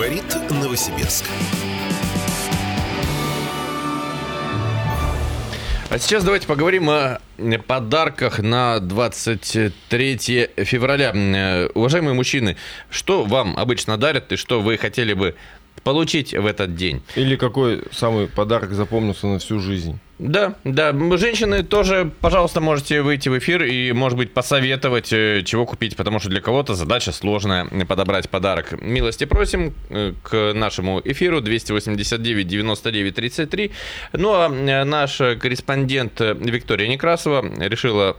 Говорит Новосибирск. А сейчас давайте поговорим о подарках на 23 февраля. Э, Уважаемые мужчины, что вам обычно дарят и что вы хотели бы получить в этот день? Или какой самый подарок запомнился на всю жизнь? Да, да. Женщины тоже, пожалуйста, можете выйти в эфир и, может быть, посоветовать, э, чего купить, потому что для кого-то задача сложная подобрать подарок. Милости просим э, к нашему эфиру 289 99 33. Ну а э, наш корреспондент Виктория Некрасова решила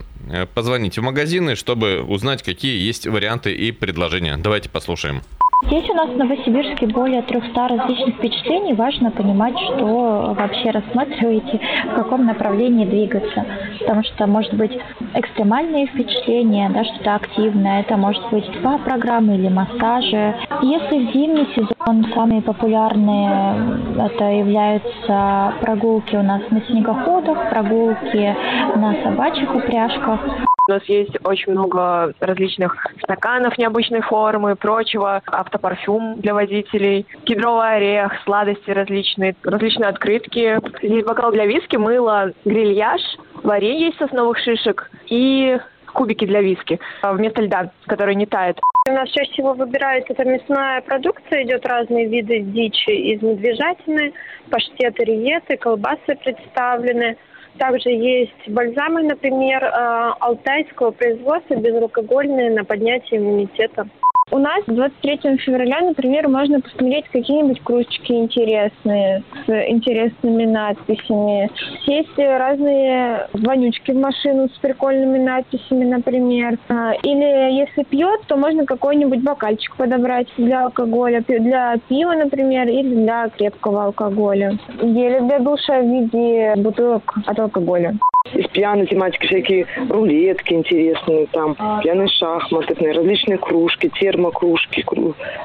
позвонить в магазины, чтобы узнать, какие есть варианты и предложения. Давайте послушаем. Здесь у нас в Новосибирске более 300 различных впечатлений. Важно понимать, что вообще рассматриваете, в каком направлении двигаться. Потому что может быть экстремальные впечатления, да, что-то активное. Это может быть спа-программы или массажи. Если в зимний сезон самые популярные это являются прогулки у нас на снегоходах, прогулки на собачьих упряжках. У нас есть очень много различных стаканов необычной формы, прочего, автопарфюм для водителей, кедровый орех, сладости различные, различные открытки. Здесь бокал для виски, мыло, грильяж, варенье из сосновых шишек и кубики для виски а, вместо льда, который не тает. У нас чаще всего выбирается это мясная продукция, идет разные виды дичи из медвежатины, паштеты, риеты, колбасы представлены. Также есть бальзамы, например, э, алтайского производства, безалкогольные на поднятие иммунитета. У нас 23 февраля, например, можно посмотреть какие-нибудь кружечки интересные, с интересными надписями. Есть разные вонючки в машину с прикольными надписями, например. А, или если пьет, то можно какой-нибудь бокальчик подобрать для алкоголя, для пива, например, или для крепкого алкоголя. Гели для душа в виде бутылок от алкоголя. Из пьяной тематики всякие рулетки интересные, там пьяные шахматы, различные кружки, термокружки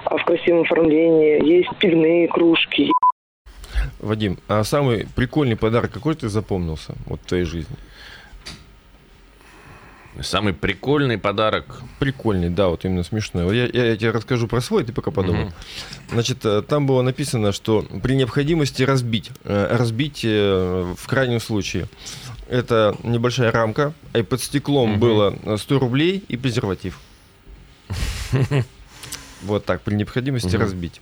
а в красивом оформлении, есть пивные кружки. Вадим, а самый прикольный подарок какой ты запомнился вот в твоей жизни? Самый прикольный подарок. Прикольный, да, вот именно смешной. Я, я, я тебе расскажу про свой, ты пока подумай. Угу. Значит, э, там было написано, что при необходимости разбить, э, разбить э, в крайнем случае. Это небольшая рамка, и под стеклом угу. было 100 рублей и презерватив. Вот так, при необходимости угу. разбить.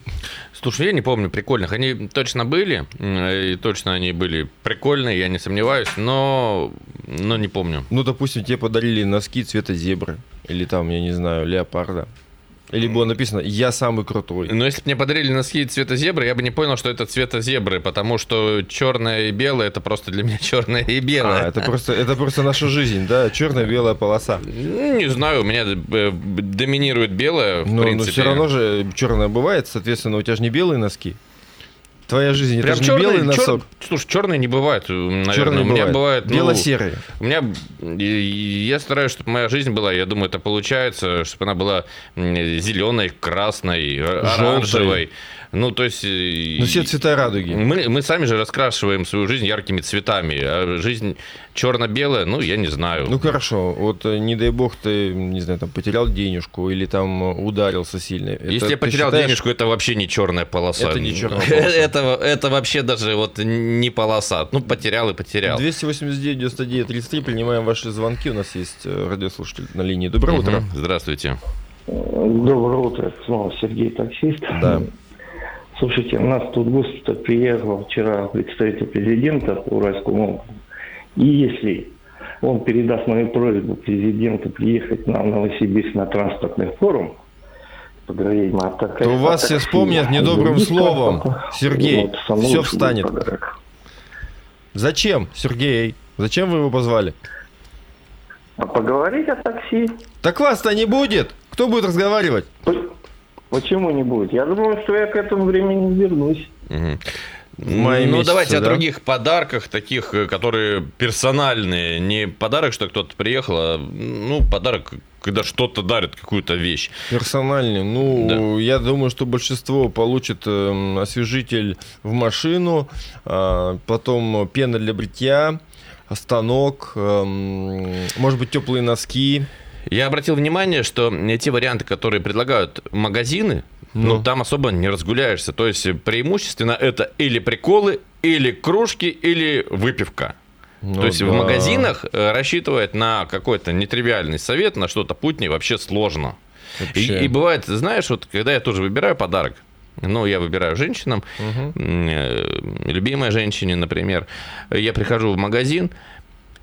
Слушай, я не помню прикольных. Они точно были, и точно они были прикольные, я не сомневаюсь, но, но не помню. Ну, допустим, тебе подарили носки цвета зебры, или там, я не знаю, леопарда. Или было написано «Я самый крутой». Но если бы мне подарили носки цвета зебры, я бы не понял, что это цвета зебры, потому что черное и белое это просто для меня черное и белое. А, это просто, это просто наша жизнь, да? Черная белая полоса. Ну, не знаю, у меня э, доминирует белое. Но, но все равно же черное бывает, соответственно, у тебя же не белые носки. Твоя жизнь Прям это же не белый носок. Чер... Слушай, черные не бывает, наверное. Черные у меня бывает. Ну, Бело-серые. У меня я стараюсь, чтобы моя жизнь была, я думаю, это получается, чтобы она была зеленой, красной, оранжевой. Ну, то есть... Э, ну, все цвета радуги. Мы, мы сами же раскрашиваем свою жизнь яркими цветами. А жизнь черно-белая, ну, я не знаю. Ну, хорошо. Вот, э, не дай бог, ты, не знаю, там, потерял денежку или там ударился сильно. Если я потерял считаешь... денежку, это вообще не черная полоса. Это не черная полоса. это, это вообще даже вот не полоса. Ну, потерял и потерял. 289 99 33 принимаем ваши звонки. У нас есть э, радиослушатель на линии. Доброе угу. утро. Здравствуйте. Доброе утро. Снова Сергей таксист. Да. Слушайте, у нас тут густо приехал вчера представитель президента по Уральскому округу. И если он передаст мою просьбу президенту приехать на Новосибирск на транспортный форум, поговорить о такой, то вас все вспомнят недобрым словом. Сергей, вот, все встанет. Подарок. Зачем, Сергей? Зачем вы его позвали? А поговорить о такси. Так вас-то не будет. Кто будет разговаривать? Почему не будет? Я думаю, что я к этому времени вернусь. Угу. ну, месяцы, давайте да? о других подарках, таких, э, которые персональные. Не подарок, что кто-то приехал, а ну, подарок, когда что-то дарят, какую-то вещь. Персональный. Ну, да. я думаю, что большинство получит э, освежитель в машину, э, потом пена для бритья, станок, э, может быть, теплые носки. Я обратил внимание, что те варианты, которые предлагают магазины, ну, Ну. там особо не разгуляешься. То есть э, преимущественно это или приколы, или кружки, или выпивка. Ну То есть в да. магазинах э, рассчитывать на какой-то нетривиальный совет, на что-то путнее вообще сложно. И, Вообще. и бывает, знаешь, вот когда я тоже выбираю подарок, ну, я выбираю женщинам, э, любимой женщине, например, я прихожу в магазин,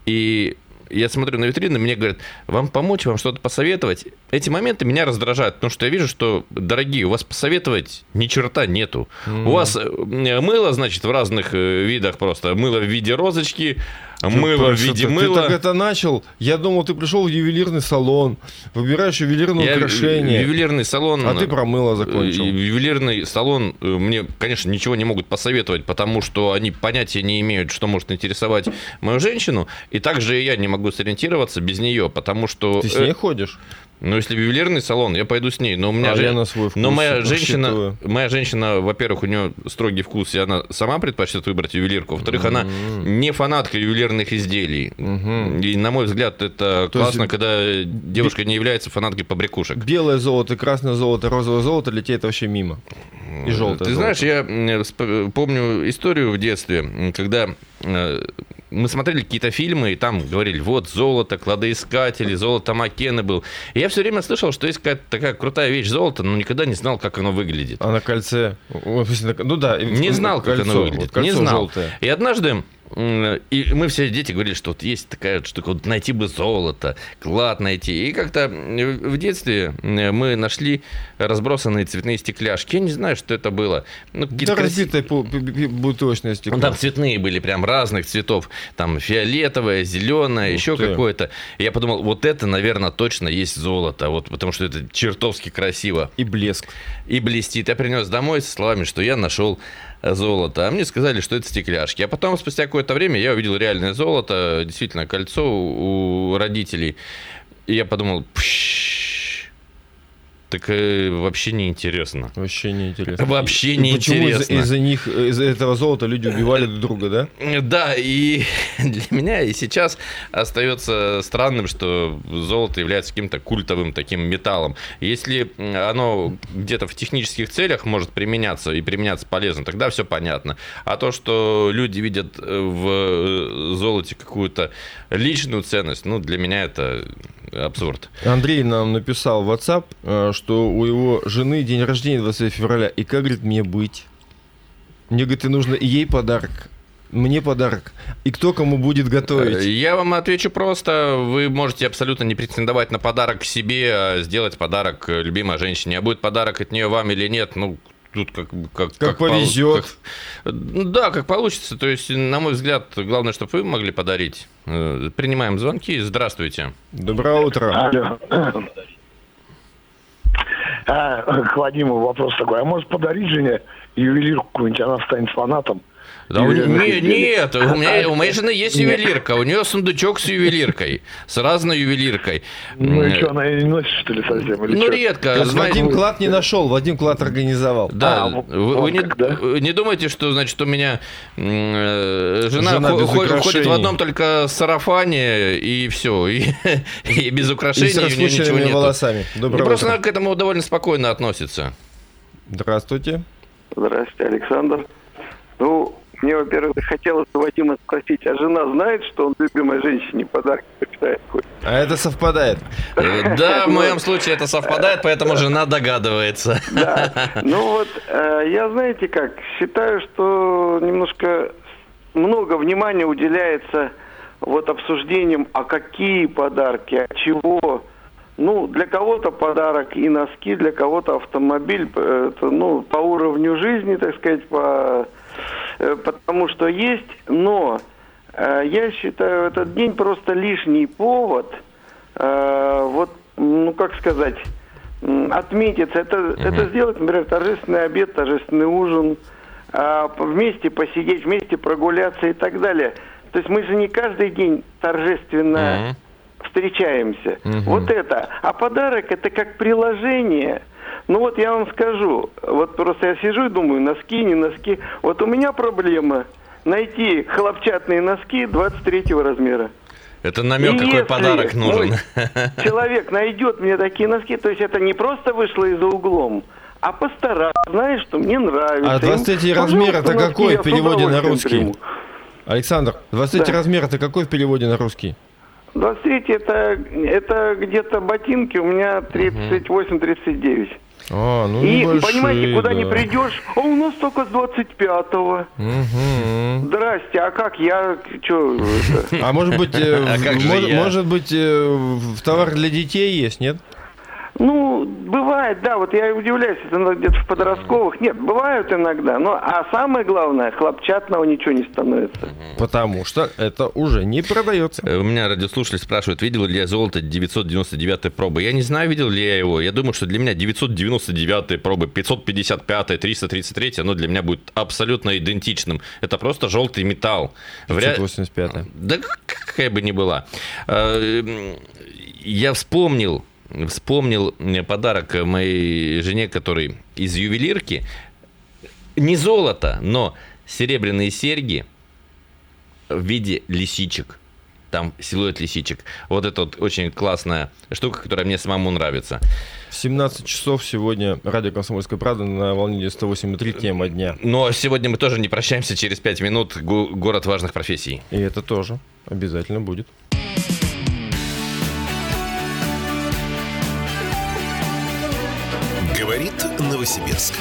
и я смотрю на витрину, мне говорят, вам помочь, вам что-то посоветовать. Эти моменты меня раздражают, потому что я вижу, что, дорогие, у вас посоветовать ни черта нету. У вас э, мыло, значит, в разных э, видах просто. Мыло в виде розочки, мыло в виде ты, мыла. Ты так это начал. Я думал, ты пришел в ювелирный салон, выбираешь ювелирное Я украшение. ювелирный салон. А ты про мыло закончил. э, Ювелирный салон мне, конечно, ничего не могут посоветовать, потому что они понятия не имеют, что может интересовать мою женщину. И также я не могу сориентироваться без нее, потому что... Ты с э, ней ходишь? Ну, если ювелирный салон, я пойду с ней. Но у меня А же- я на свой Но вкус моя женщина, рассчитываю. моя женщина, во-первых, у нее строгий вкус, и она сама предпочтет выбрать ювелирку. Во-вторых, она не фанатка ювелирных изделий. Мгм. И, на мой взгляд, это То есть классно, когда девушка не является фанаткой побрякушек. Белое золото, красное золото, розовое золото для тебя это вообще мимо. И желтое Ты золото. знаешь, я сп- помню историю в детстве, когда э, мы смотрели какие-то фильмы, и там говорили, вот золото, кладоискатели, золото Маккены был. И я все время слышал, что есть какая-то такая крутая вещь золото, но никогда не знал, как оно выглядит. А на кольце? Ну да. Не знал, как кольцо, оно выглядит. вот не знал. желтое. И однажды и мы все дети говорили, что вот есть такая штука, вот найти бы золото, клад найти. И как-то в детстве м, мы нашли разбросанные цветные стекляшки. Я не знаю, что это было. Ну, Да пи- бутылочное стекло. ну, там цветные были прям разных цветов. Там фиолетовое, зеленое, Ух еще ты. какое-то. Я подумал, вот это, наверное, точно есть золото. Вот, потому что это чертовски красиво. И блеск. И блестит. Я принес домой со словами, что я нашел золото. А мне сказали, что это стекляшки. А потом, спустя какое-то время, я увидел реальное золото, действительно, кольцо у родителей. И я подумал, «Пш, так э, вообще неинтересно. Вообще неинтересно. Вообще И Почему из-за, неинтересно. них, э, из-за этого золота люди убивали друг друга, да? Да, и для меня и сейчас остается странным, что золото является каким-то культовым таким металлом. Если оно где-то в технических целях может применяться и применяться полезно, тогда все понятно. А то, что люди видят э, в золоте какую-то личную ценность, ну, для меня это абсурд. Андрей нам написал в WhatsApp, э, что у его жены день рождения 20 февраля. И как, говорит, мне быть? Мне, говорит, и нужно и ей подарок, мне подарок. И кто кому будет готовить? Я вам отвечу просто. Вы можете абсолютно не претендовать на подарок себе, а сделать подарок э, любимой женщине. А будет подарок от нее вам или нет, ну, тут как... Как, Как полу- повезет. как- да, как получится. То есть, на мой взгляд, главное, чтобы вы могли подарить. Э, Принимаем звонки. Здравствуйте. Доброе утро. Алло. А, к Вадиму вопрос такой. А может подарить жене ювелирку какую-нибудь, она станет фанатом? Да, у- не- нет, у меня, у моей жены есть ювелирка. У нее сундучок с ювелиркой. С разной ювелиркой. Ну и что, она ее не носит, что ли, совсем? Или Ну, чё? редко. Есть знаете- Вадим клад не нашел, Вадим клад организовал. Да, А, вы, вы не, как, да? не думайте, что значит у меня э, жена, Жена хо- без хо- ходит в одном только сарафане и все, и, и без И украшений с у нее ничего нет. волосами. Доброе просто утро. она к этому довольно спокойно относится. Здравствуйте. Здравствуйте, Александр. Ну, мне, во-первых, хотелось у Вадима спросить, а жена знает, что он любимой женщине подарки почитает хоть? А это совпадает. Э, Да, в моем случае это совпадает, поэтому жена догадывается. Да. Ну вот, э, я, знаете как, считаю, что немножко много внимания уделяется вот обсуждениям, а какие подарки, а чего. Ну, для кого-то подарок и носки, для кого-то автомобиль, э, это, ну, по уровню жизни, так сказать, по, э, потому что есть, но э, я считаю, этот день просто лишний повод, э, вот, ну, как сказать, отметиться, это, это сделать, например, торжественный обед, торжественный ужин, п- вместе посидеть, вместе прогуляться и так далее. То есть мы же не каждый день торжественно Мгм. Встречаемся. Мгм. Вот это. А подарок это как приложение. Ну вот я вам скажу, вот просто я сижу и думаю, носки, не носки. Вот у меня проблема найти хлопчатные носки 23 размера. Это намек, И какой если подарок нужен. Человек найдет мне такие носки, то есть это не просто вышло и за углом, А пастора, знаешь, что мне нравится. А 23 Им, размер это какой в переводе на русский? приму. Александр, 23 Да. размер это какой в переводе на русский? 23 это, это где-то ботинки, у меня 38-39. А, ну И, небольшие, понимаете, куда да. не придешь, а у нас только с 25-го. Мгм. Здрасте, а как я, что, А может быть, э, А может быть, э, в товар для детей есть, нет? Ну, бывает, да, вот я и удивляюсь, это где-то в подростковых. Нет, бывают иногда, но, а самое главное, хлопчатного ничего не становится. Потому что это уже не продается. Э, У меня радиослушатель спрашивает, видел ли я золото 999 пробы. Я не знаю, видел ли я его. Я думаю, что для меня 999 пробы, 555, 333, оно для меня будет абсолютно идентичным. Это просто желтый металл. Вряд- 585. Да к- какая бы ни была. Э, Я вспомнил, вспомнил подарок моей жене, который из ювелирки. Не золото, но серебряные серьги в виде лисичек. Там силуэт лисичек. Вот это вот очень классная штука, которая мне самому нравится. В 17 часов сегодня радио «Комсомольская правда» на волне 108,3 тема дня. Но сегодня мы тоже не прощаемся. Через пять минут Го- город важных профессий. И это тоже обязательно будет. Новосибирск.